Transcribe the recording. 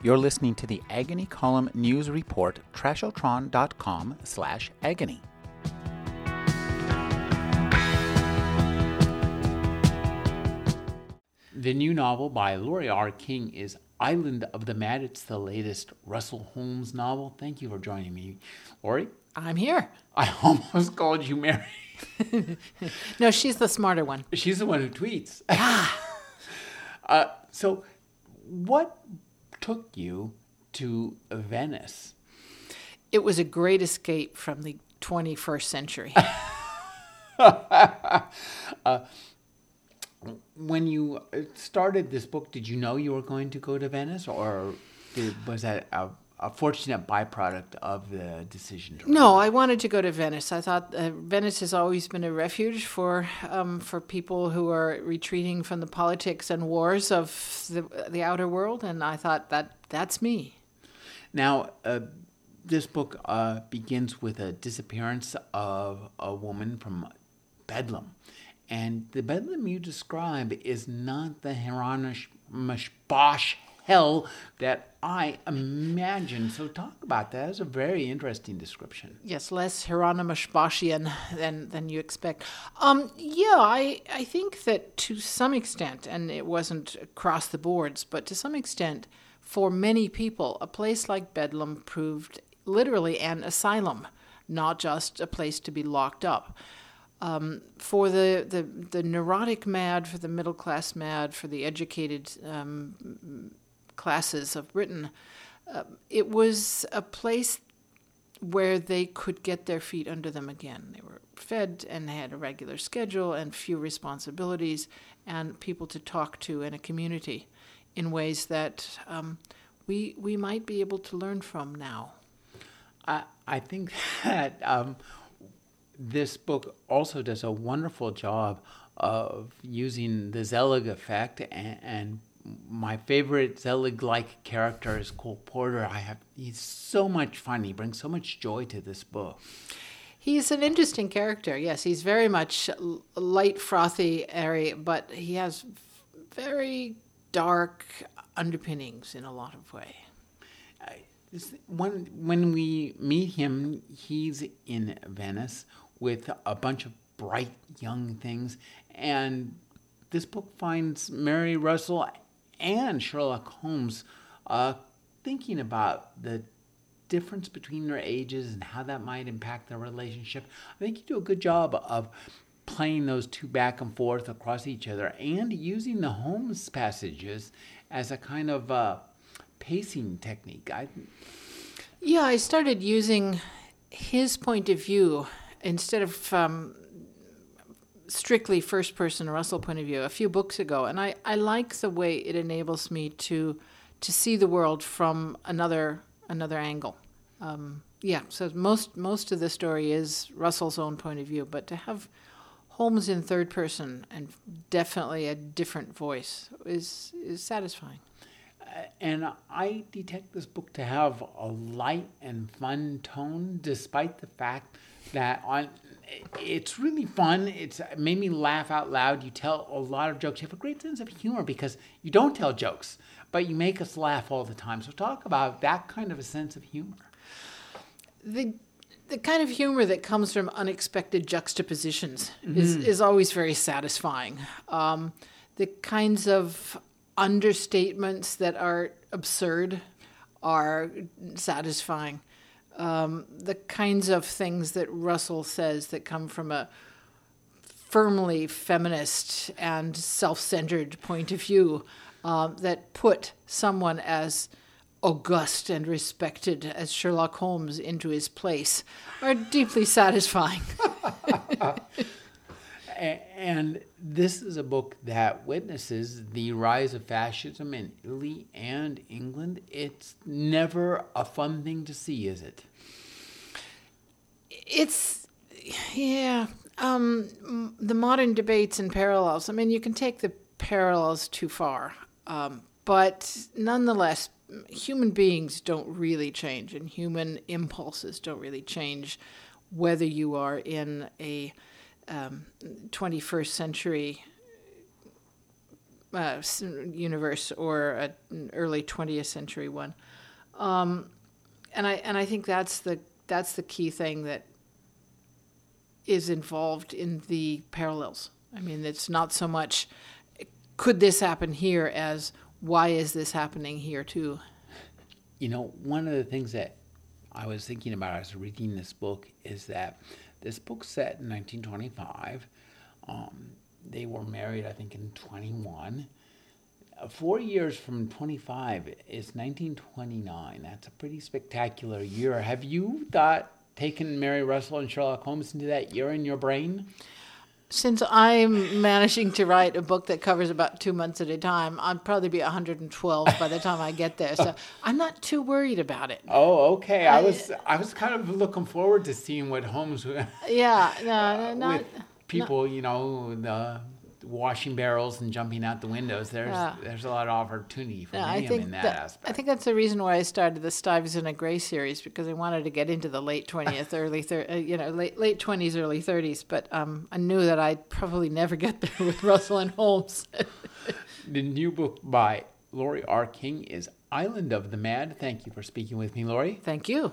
You're listening to the Agony Column News Report, trashotron.com slash agony. The new novel by Laurie R. King is Island of the Mad. It's the latest Russell Holmes novel. Thank you for joining me, Laurie. I'm here. I almost called you Mary. no, she's the smarter one. She's the one who tweets. uh, so, what took you to Venice? It was a great escape from the 21st century. uh, when you started this book, did you know you were going to go to Venice, or did, was that a, a, fortunate byproduct of the decision? To no, I wanted to go to Venice. I thought uh, Venice has always been a refuge for um, for people who are retreating from the politics and wars of the, the outer world, and I thought that that's me. Now. Uh, this book uh, begins with a disappearance of a woman from Bedlam. And the Bedlam you describe is not the Hieronymus hell that I imagine. So talk about that. That's a very interesting description. Yes, less Hieronymus Boschian than than you expect. Um, yeah, I I think that to some extent, and it wasn't across the boards, but to some extent, for many people, a place like Bedlam proved literally an asylum, not just a place to be locked up. Um, for the, the, the neurotic mad, for the middle class mad, for the educated um, classes of Britain, uh, it was a place where they could get their feet under them again. They were fed and had a regular schedule and few responsibilities and people to talk to in a community in ways that um, we, we might be able to learn from now. I, I think that um, this book also does a wonderful job of using the Zelig effect and, and my favorite Zelig-like character is Cole Porter. I have he's so much fun. He brings so much joy to this book. He's an interesting character. Yes, he's very much light, frothy, airy, but he has very dark underpinnings in a lot of way. when when we meet him, he's in Venice with a bunch of bright young things. And this book finds Mary Russell and Sherlock Holmes uh, thinking about the difference between their ages and how that might impact their relationship. I think you do a good job of playing those two back and forth across each other and using the Holmes passages as a kind of uh, pacing technique. I, yeah, I started using his point of view instead of um, strictly first person Russell point of view a few books ago, and I, I like the way it enables me to to see the world from another another angle. Um, yeah, so most most of the story is Russell's own point of view, but to have Holmes in third person and definitely a different voice is is satisfying. Uh, and I detect this book to have a light and fun tone, despite the fact that on it's really fun. It's it made me laugh out loud. You tell a lot of jokes. You have a great sense of humor because you don't tell jokes, but you make us laugh all the time. So talk about that kind of a sense of humor. The the kind of humor that comes from unexpected juxtapositions mm-hmm. is, is always very satisfying. Um, the kinds of understatements that are absurd are satisfying um, the kinds of things that Russell says that come from a firmly feminist and self centered point of view uh, that put someone as august and respected as Sherlock Holmes into his place are deeply satisfying. and this is a book that witnesses the rise of fascism in Italy and England. It's never a fun thing to see, is it? It's, yeah, um, the modern debates and parallels. I mean, you can take the parallels too far, um, but nonetheless, human beings don't really change, and human impulses don't really change, whether you are in a um, 21st century uh, universe or an early 20th century one. Um, and I and I think that's the that's the key thing that is involved in the parallels. I mean, it's not so much could this happen here as why is this happening here too? You know, one of the things that I was thinking about as reading this book is that this book's set in 1925. Um, they were married, I think, in 21. Uh, four years from 25 is 1929. That's a pretty spectacular year. Have you thought taken Mary Russell and Sherlock Holmes into that year in your brain? Since I'm managing to write a book that covers about two months at a time, I'll probably be 112 by the time I get there. So I'm not too worried about it. Oh, okay. I, I was I was kind of looking forward to seeing what Holmes. Yeah, no, no not people, not, you know, the washing barrels and jumping out the windows. There's yeah. there's a lot of opportunity for yeah, William in that, that, aspect. I think that's the reason why I started the Stuyvesant Grey series because I wanted to get into the late twentieth, early thir- uh, you know late late twenties, early thirties. But um, I knew that I'd probably never get there with Russell and Holmes. the new book by Laurie R. King is Island of the Mad. Thank you for speaking with me, Laurie. Thank you.